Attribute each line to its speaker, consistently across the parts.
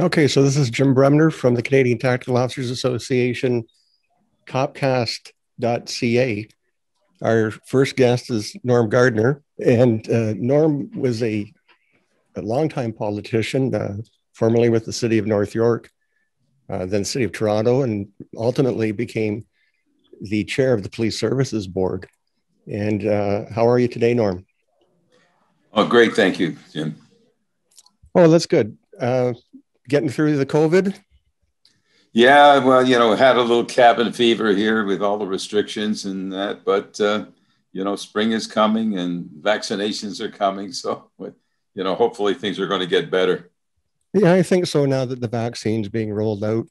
Speaker 1: Okay, so this is Jim Bremner from the Canadian Tactical Officers Association, copcast.ca. Our first guest is Norm Gardner, and uh, Norm was a, a longtime politician, uh, formerly with the city of North York, uh, then city of Toronto, and ultimately became the chair of the Police Services Board. And uh, how are you today, Norm?
Speaker 2: Oh, great. Thank you, Jim.
Speaker 1: Oh, that's good. Uh, getting through the COVID?
Speaker 2: Yeah, well, you know, had a little cabin fever here with all the restrictions and that, but uh, you know, spring is coming and vaccinations are coming, so you know, hopefully things are going to get better.
Speaker 1: Yeah, I think so. Now that the vaccine's being rolled out,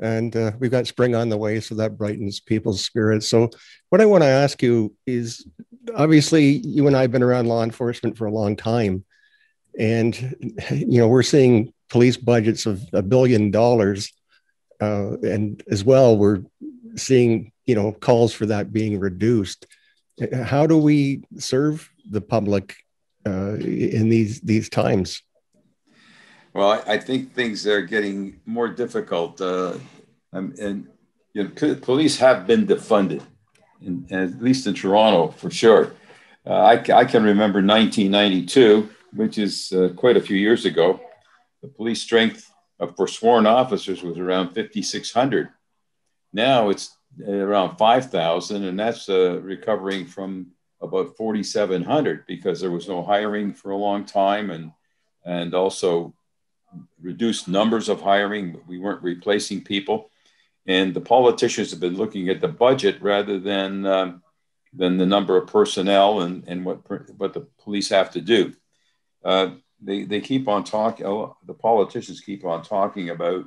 Speaker 1: and uh, we've got spring on the way, so that brightens people's spirits. So, what I want to ask you is, obviously, you and I have been around law enforcement for a long time, and you know, we're seeing police budgets of a billion dollars, uh, and as well, we're seeing you know calls for that being reduced. How do we serve the public uh, in these these times?
Speaker 2: Well, I, think things are getting more difficult, uh, and you know, police have been defunded, in, at least in Toronto for sure. Uh, I, I, can remember 1992, which is uh, quite a few years ago the police strength of for sworn officers was around 5,600. Now it's around 5,000, and that's uh, recovering from about 4,700 because there was no hiring for a long time and, and also reduced numbers of hiring. We weren't replacing people. And the politicians have been looking at the budget rather than, um, than the number of personnel and, and what, what the police have to do. Uh, they, they keep on talking, the politicians keep on talking about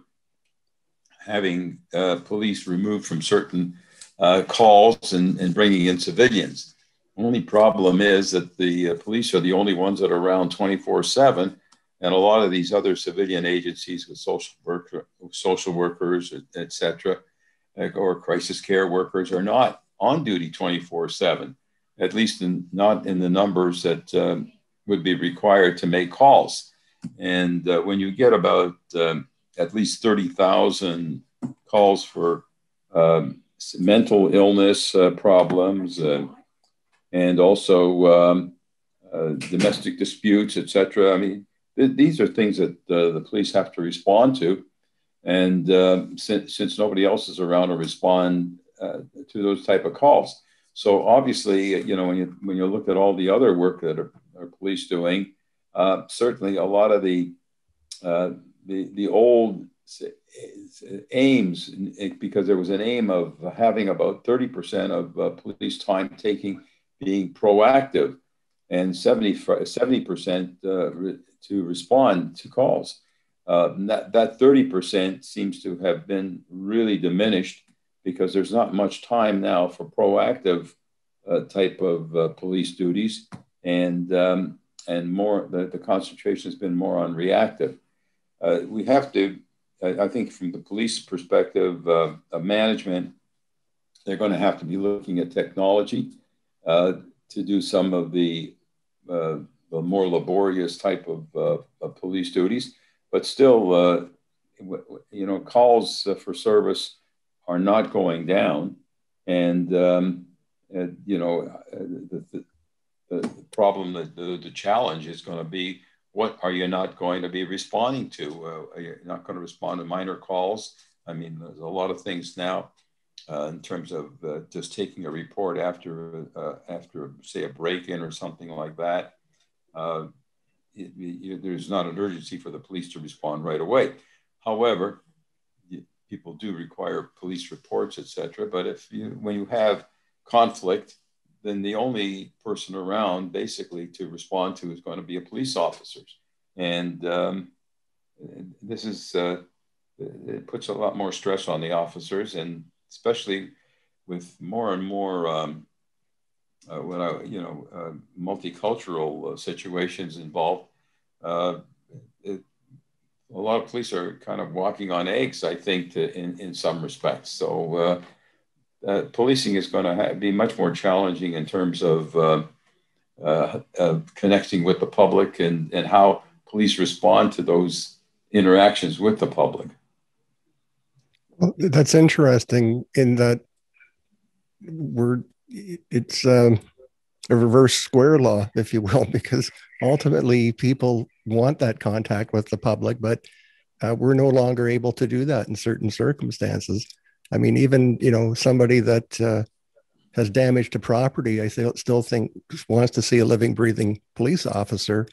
Speaker 2: having uh, police removed from certain uh, calls and, and bringing in civilians. Only problem is that the uh, police are the only ones that are around 24 7. And a lot of these other civilian agencies with social, worker, social workers, et cetera, or crisis care workers are not on duty 24 7, at least in, not in the numbers that um, would be required to make calls. And uh, when you get about um, at least 30,000 calls for um, mental illness uh, problems uh, and also um, uh, domestic disputes, etc. I mean, th- these are things that uh, the police have to respond to. And um, since, since nobody else is around to respond uh, to those type of calls. So obviously, you know, when you, when you look at all the other work that are our police doing. Uh, certainly, a lot of the uh, the the old aims, because there was an aim of having about 30% of uh, police time taking being proactive, and 70 percent uh, to respond to calls. Uh, that that 30% seems to have been really diminished because there's not much time now for proactive uh, type of uh, police duties and um, and more the, the concentration has been more on reactive. Uh, we have to, I, I, think, from the police perspective uh, of management, they're going to have to be looking at technology uh, to do some of the, uh, the more laborious type of, uh, of, police duties. But still, uh, you know, calls for service are not going down, and um, you know, the, the, the problem, the, the, the challenge is going to be what are you not going to be responding to? Uh, are you not going to respond to minor calls? I mean, there's a lot of things now uh, in terms of uh, just taking a report after, uh, after say, a break-in or something like that. Uh, it, it, there's not an urgency for the police to respond right away. However, people do require police reports, etc. But if you, when you have conflict then the only person around basically to respond to is going to be a police officer. And um, this is, uh, it puts a lot more stress on the officers and especially with more and more, um, uh, when I, you know, uh, multicultural uh, situations involved, uh, it, a lot of police are kind of walking on eggs, I think, to, in, in some respects. So uh, uh, policing is going to be much more challenging in terms of, of connecting with the public and, and how police respond to those interactions with the public.
Speaker 1: Well, that's interesting in that we're it's um, a reverse square law, if you will, because ultimately people want that contact with the public, but uh, we're no longer able to do that in certain circumstances. I mean, even you know somebody that uh, has damage to property, I still think wants to see a living, breathing police officer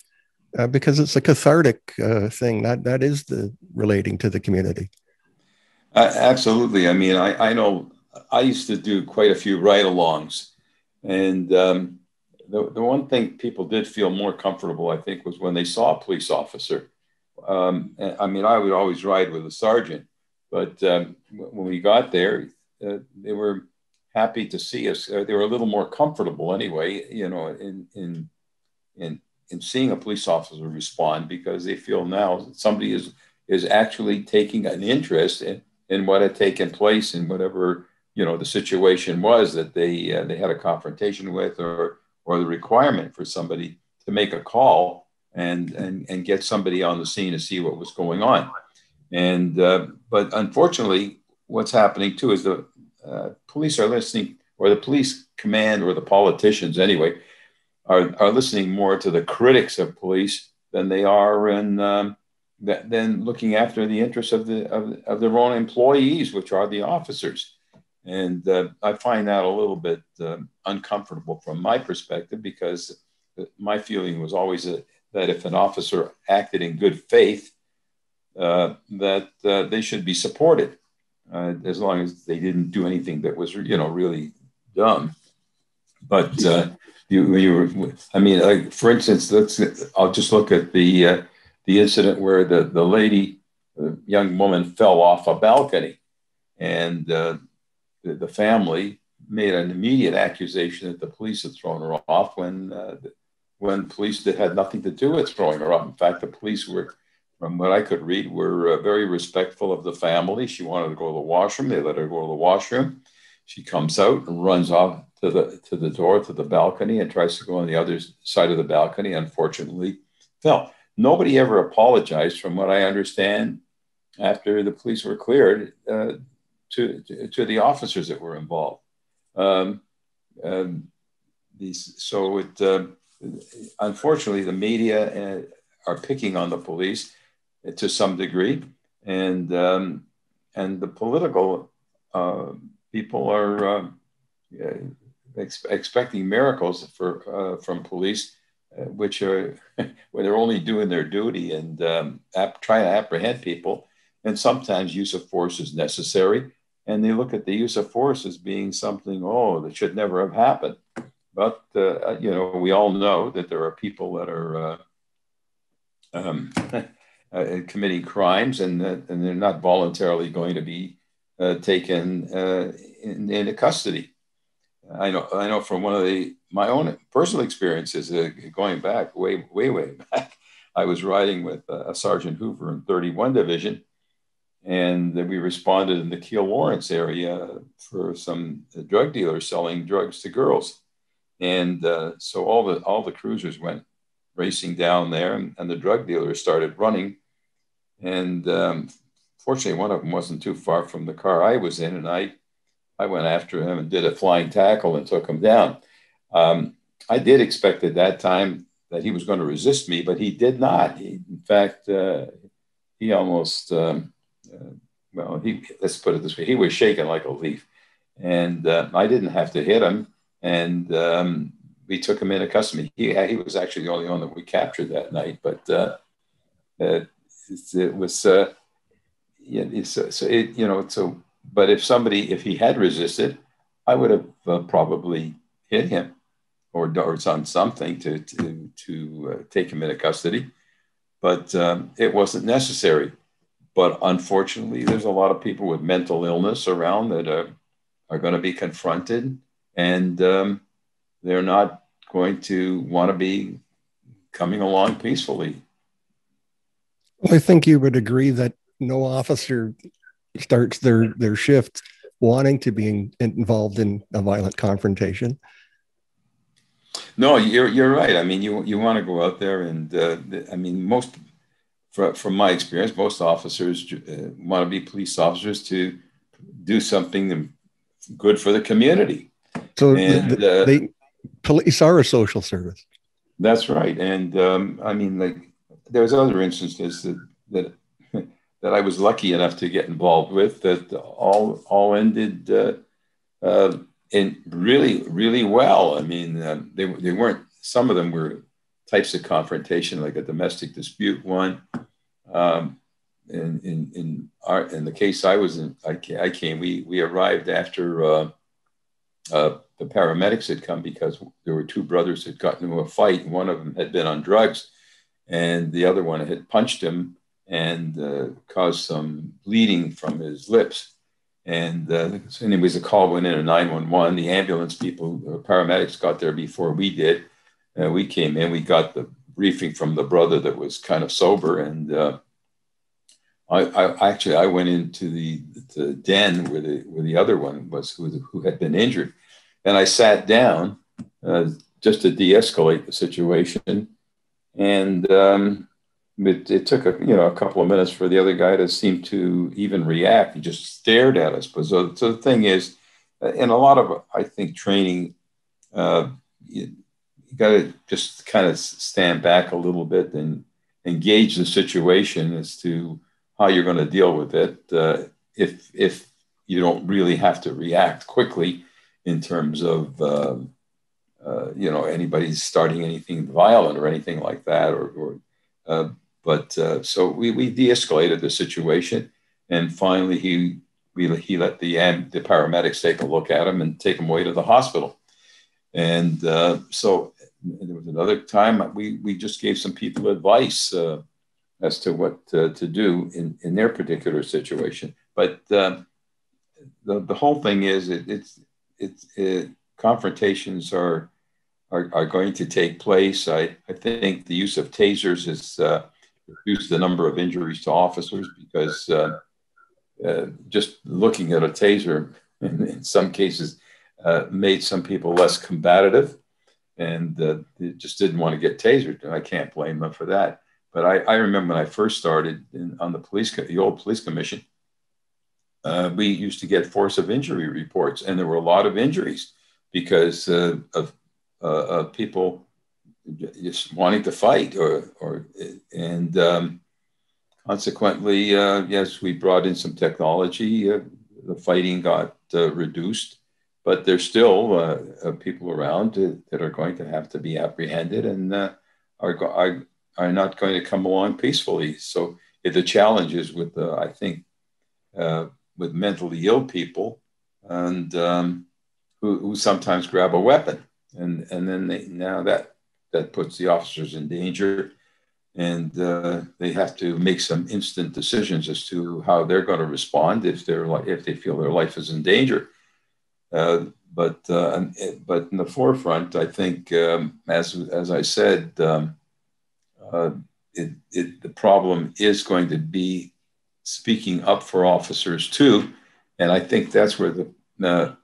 Speaker 1: uh, because it's a cathartic uh, thing. That that is the relating to the community.
Speaker 2: absolutely. I mean, I, I know I used to do quite a few ride-alongs, and um, the the one thing people did feel more comfortable, I think, was when they saw a police officer. Um, I mean, I would always ride with a sergeant, but um, when we got there, uh, they were happy to see us. Uh, they were a little more comfortable anyway, you know, in in in in seeing a police officer respond because they feel now somebody is is actually taking an interest in, in what had taken place in whatever you know the situation was that they uh, they had a confrontation with or or the requirement for somebody to make a call and and and get somebody on the scene to see what was going on and uh, but unfortunately, what's happening too is the uh, police are listening, or the police command, or the politicians anyway, are, are listening more to the critics of police than they are in um, than looking after the interests of the of, of their own employees, which are the officers. And uh, I find that a little bit uh, uncomfortable from my perspective because my feeling was always that, that if an officer acted in good faith uh, that uh, they should be supported uh, as long as they didn't do anything that was, you know, really dumb. But uh, you, you were, I mean, like, for instance, let's, I'll just look at the, uh, the incident where the, the lady, the young woman fell off a balcony and the, family made an immediate accusation that the police had thrown her off when, when police that had nothing to do with throwing her off. In fact, the police were from what I could read, were uh, very respectful of the family. She wanted to go to the washroom. They let her go to the washroom. She comes out and runs off to the to the door to the balcony and tries to go on the other side of the balcony. Unfortunately, fell. Nobody ever apologized, from what I understand, after the police were cleared uh, to, to, to the officers that were involved. Um, um, these so it uh, unfortunately the media uh, are picking on the police to some degree, and um, and the political uh, people are uh, ex- expecting miracles for uh, from police, uh, which are where they're only doing their duty and um, trying to apprehend people, and sometimes use of force is necessary, and they look at the use of force as being something oh that should never have happened. But uh, you know, we all know that there are people that are uh, um, uh, committing crimes and, uh, and they're not voluntarily going to be uh, taken uh, in, into custody. I know, I know from one of the my own personal experiences uh, going back way, way, way back. I was riding with a Sergeant Hoover in 31 Division, and we responded in the Keele Lawrence area for some drug dealers selling drugs to girls, and uh, so all the all the cruisers went racing down there, and, and the drug dealers started running. And um, fortunately, one of them wasn't too far from the car I was in, and I, I went after him and did a flying tackle and took him down. Um, I did expect at that time that he was going to resist me, but he did not. He, in fact, uh, he almost, um, uh, well, he let's put it this way, he was shaking like a leaf, and uh, I didn't have to hit him. And um, we took him into custody. He he was actually the only one that we captured that night, but uh, uh, it was uh, yeah, it's, so it you know so. But if somebody if he had resisted, I would have uh, probably hit him or or done something to to to uh, take him into custody, but um, it wasn't necessary. But unfortunately, there's a lot of people with mental illness around that are are going to be confronted and. Um, they're not going to want to be coming along peacefully.
Speaker 1: I think you would agree that no officer starts their their shift wanting to be involved in a violent confrontation.
Speaker 2: No, you're you're right. I mean, you you want to go out there, and uh, I mean, most from from my experience, most officers uh, want to be police officers to do something good for the community.
Speaker 1: So and, the, uh, they police are a social service.
Speaker 2: That's right, and um, I mean, like there was other instances that that that I was lucky enough to get involved with that all all ended uh, uh, in really really well. I mean, uh, they they weren't. Some of them were types of confrontation, like a domestic dispute one. Um, in in in our in the case I was in, I, I came. We we arrived after uh, uh, the paramedics had come because there were two brothers had gotten into a fight. One of them had been on drugs, and the other one had punched him and uh, caused some bleeding from his lips. And uh, so anyways, the call went in at 911. The ambulance people, the paramedics got there before we did. Uh, we came in, we got the briefing from the brother that was kind of sober. And uh, I, I, actually, I went into the, the den where the, where the other one was who, who had been injured. And I sat down uh, just to de-escalate the situation. And um, it, it, took a you know a couple of minutes for the other guy to seem to even react. He just stared at us. But so, so the thing is, uh, in a lot of I think training, uh, you got to just kind of stand back a little bit and engage the situation as to how you're going to deal with it. Uh, if if you don't really have to react quickly in terms of um, uh, you know anybody's starting anything violent or anything like that, or, or uh, but uh, so we, we de-escalated the situation, and finally he we, he let the the paramedics take a look at him and take him away to the hospital. And uh, so there was another time we we just gave some people advice uh, as to what to do in in their particular situation. But um, the the whole thing is it, it's it's it, confrontations are, are, are going to take place. I, I think the use of tasers has uh, reduce the number of injuries to officers because uh, uh, just looking at a taser in, in some cases uh, made some people less combative and uh, they just didn't want to get tasered. And I can't blame them for that. But I, I remember when I first started in, on the police, the old police commission, uh, we used to get force of injury reports, and there were a lot of injuries because uh, of, of people just wanting to fight or, or and um, consequently, uh, yes, we brought in some technology. Uh, the fighting got uh, reduced, but there's still uh, uh, people around that are going to have to be apprehended and uh, are, are, are not going to come along peacefully. So the challenge is with, I think, with mentally ill people and um, who, who sometimes grab a weapon. And, and then they, now that that puts the officers in danger. And uh, they have to make some instant decisions as to how they're going to respond if they're if they feel their life is in danger. Uh, but uh, but in the forefront, I think, um, as as I said, um, uh, it, it, the problem is going to be speaking up for officers too, and I think that's where the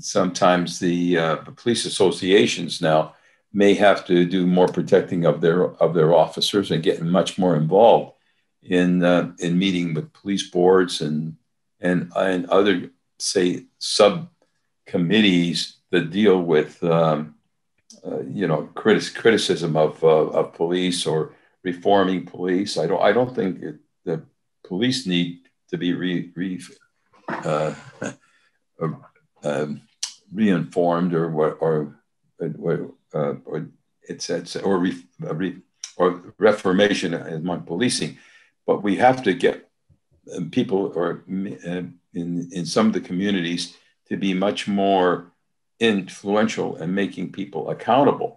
Speaker 2: sometimes the, uh, the police associations now may have to do more protecting of their of their officers and getting much more involved in uh, in meeting with police boards and and and other say subcommittees that deal with um, uh, you know critic, criticism of uh, of police or reforming police. I don't I don't think it, the police need to be re, re uh, um, reinformed or what or, or uh, or it's, it's or re, re, or reformation among policing, but we have to get um, people or uh, in in some of the communities to be much more influential and making people accountable.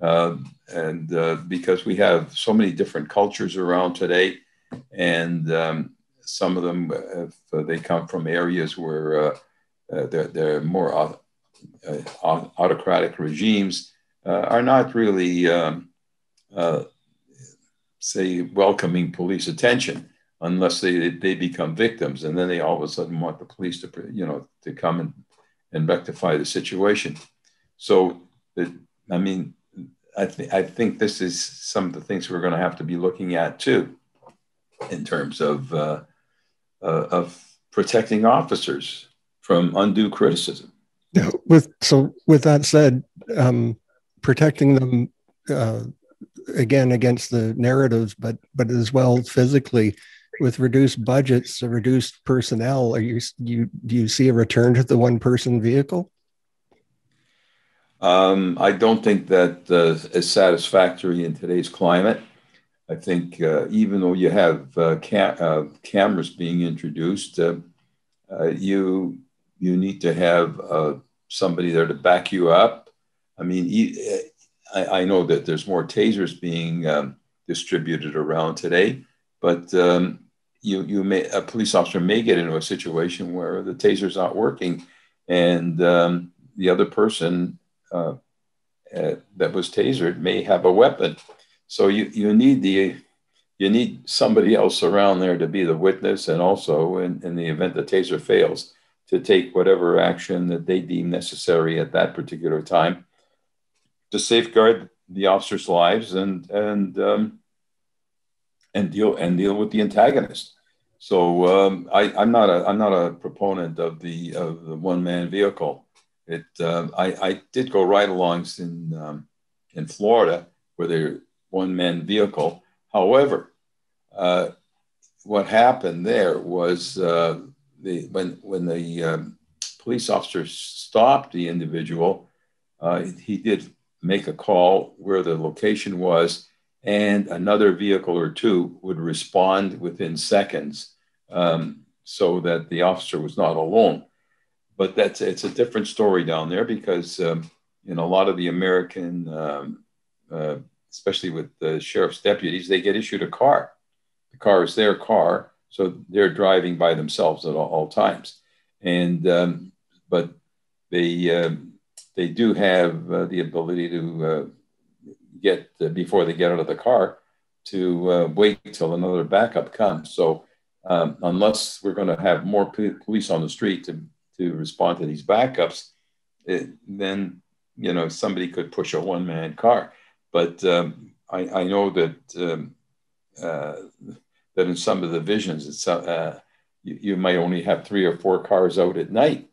Speaker 2: Uh, and uh, because we have so many different cultures around today, and um, some of them, if uh, they come from areas where uh, uh, they're, they're more autocratic regimes, uh, are not really, um, uh, say, welcoming police attention. Unless they, they become victims. And then they all of a sudden want the police to, you know, to come and, and rectify the situation. So, I mean, I, th- I think this is some of the things we're going to have to be looking at too, in terms of, uh, uh, of protecting officers from undue criticism.
Speaker 1: Yeah, with so with that said, um, protecting them uh, again against the narratives, but but as well physically with reduced budgets, reduced personnel. Are you you do you see a return to the one person vehicle?
Speaker 2: Um, I don't think that uh, is satisfactory in today's climate. I think uh, even though you have uh, uh, cameras being introduced, uh, uh, you you need to have somebody there to back you up. I mean, I, I, know that there's more tasers being um, distributed around today, but um, you you may a police officer may get into a situation where the taser's not working, and um, the other person uh, uh, that was tasered may have a weapon. So you you need the you need somebody else around there to be the witness, and also in, in the event the taser fails, to take whatever action that they deem necessary at that particular time to safeguard the officers' lives and and um, and deal and deal with the antagonist. So um, I, am not a I'm not a proponent of the of the one man vehicle. It uh, I, I did go ride-alongs in um, in Florida where they're one man vehicle. However, uh, what happened there was uh, the when when the um, police officer stopped the individual, uh, he did make a call where the location was and another vehicle or two would respond within seconds um, so that the officer was not alone. But that's it's a different story down there because um, in a lot of the American, um, uh, especially with the sheriff's deputies, they get issued a car. The car is their car, so they're driving by themselves at all, all times. And um, but they uh, they do have uh, the ability to uh, get uh, before they get out of the car to uh, wait till another backup comes. So um, unless we're going to have more police on the street to, to respond to these backups, it, then you know somebody could push a one man car. But um, I, I, know that um, uh, that in some of the visions, it's uh, you, you, might only have three or four cars out at night,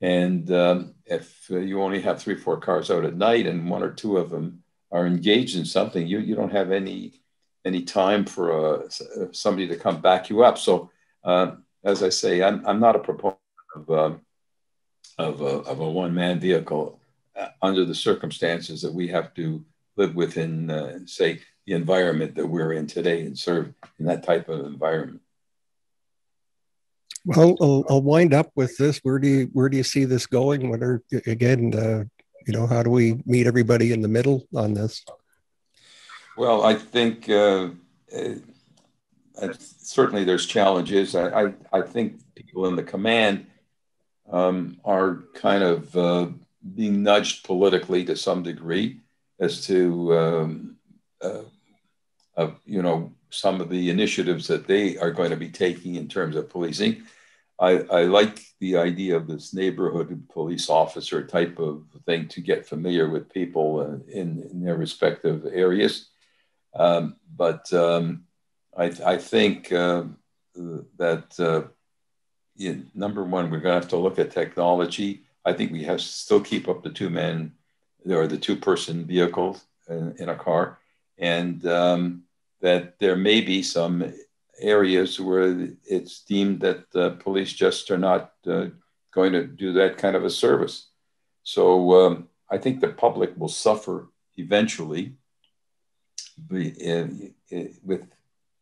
Speaker 2: and um, if you only have three or four cars out at night, and one or two of them are engaged in something, you, you don't have any any time for uh, somebody to come back you up. So, uh, as I say, I'm, I'm not a proponent of, uh, of, a, of a one man vehicle uh, under the circumstances that we have to live within, uh, say, the environment that we're in today and serve in that type of environment.
Speaker 1: Well, I'll, I'll wind up with this. Where do you where do you see this going? What are again uh, you know how do we meet everybody in the middle on this?
Speaker 2: Well i think uh, uh, certainly there's challenges. I, I, I think people in the command um, are kind of uh, being nudged politically to some degree as to um, uh, you know some of the initiatives that they are going to be taking in terms of policing I, I like the idea of this neighborhood police officer type of thing to get familiar with people in, in their respective areas. Um, but um, I, I, think uh, that uh, number one, we're going to have to look at technology. I think we have to still keep up the two men or the two person vehicles in, in, a car, and um, that there may be some areas where it's deemed that the police just are not uh, going to do that kind of a service. So um, I think the public will suffer eventually in, with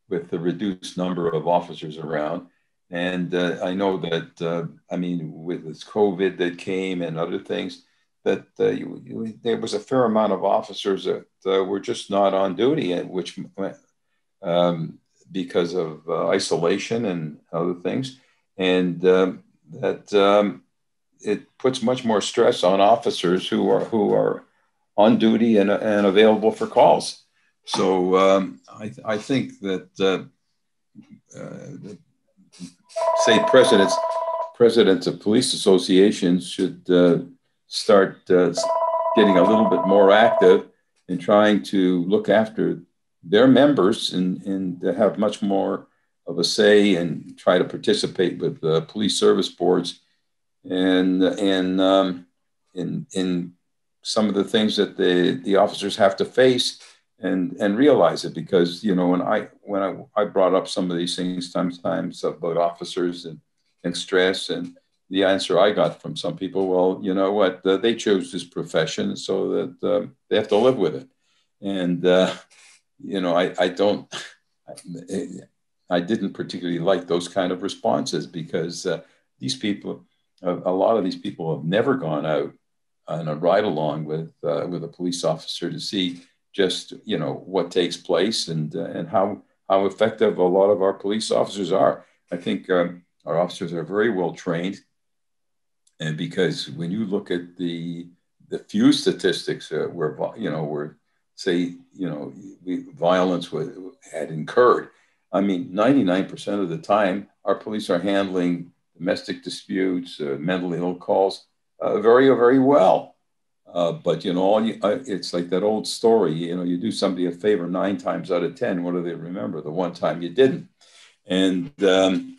Speaker 2: with the reduced number of officers around. And uh, I know that uh, I mean with this COVID that came and other things that uh, you, you, there was a fair amount of officers that uh, were just not on duty, and which um, because of uh, isolation and other things, and um, that um, it puts much more stress on officers who are who are on duty and, and available for calls. So um, I, I, think that uh, uh, say presidents presidents of police associations should uh, start uh, getting a little bit more active in trying to look after their members and, and have much more of a say and try to participate with the police service boards. And and um, in in some of the things that the the officers have to face and and realize it because you know when I when I, I brought up some of these things sometimes about officers and and stress and the answer I got from some people well you know what uh, they chose this profession so that uh, they have to live with it. And uh, you know I I don't I didn't particularly like those kind of responses because uh, these people a, lot of these people have never gone out on a ride along with uh, with a police officer to see just you know what takes place and uh, and how how effective a lot of our police officers are. I think um, our officers are very well trained, and because when you look at the the few statistics uh, where you know where say you know we, violence was, had incurred, I mean, 99% of the time, our police are handling domestic disputes, uh, mentally ill calls uh, very, very well. Uh, but you know, all you, uh, it's like that old story. You know, you do somebody a favor nine times out of ten. What do they remember? The one time you didn't, and um,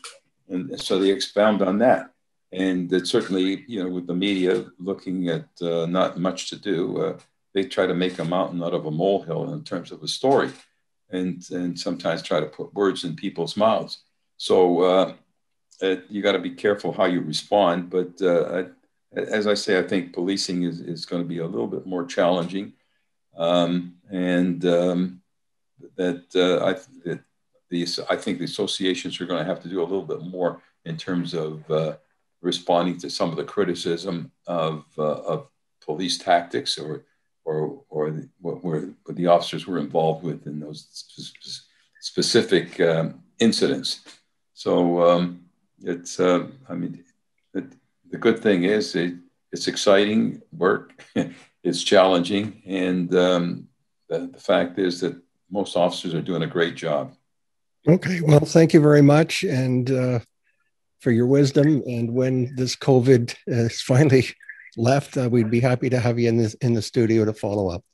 Speaker 2: and so they expound on that. And that certainly, you know, with the media looking at uh, not much to do, uh, they try to make a mountain out of a molehill in terms of a story, and and sometimes try to put words in people's mouths. So uh, you got to be careful how you respond. But as I say, I think policing is, is going to be a little bit more challenging. Um, and um, that, uh, I, that the, I think the associations are going to have to do a little bit more in terms of uh, responding to some of the criticism of, uh, of police tactics or, or, or the, what, were, what the officers were involved with in those specific um, incidents. So um, it's, uh, I mean, it, the good thing is it, it's exciting work, it's challenging, and um, the, the fact is that most officers are doing a great job.
Speaker 1: Okay, well, thank you very much, and uh, for your wisdom. And when this COVID is finally left, uh, we'd be happy to have you in this in the studio to follow up.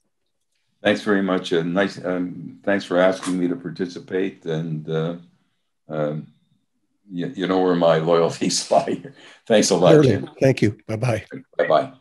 Speaker 2: Thanks very much. Uh, nice. Um, thanks for asking me to participate, and uh, um, you, you know where my loyalties lie. Thanks a lot.
Speaker 1: Thank you. Bye bye.
Speaker 2: Bye bye.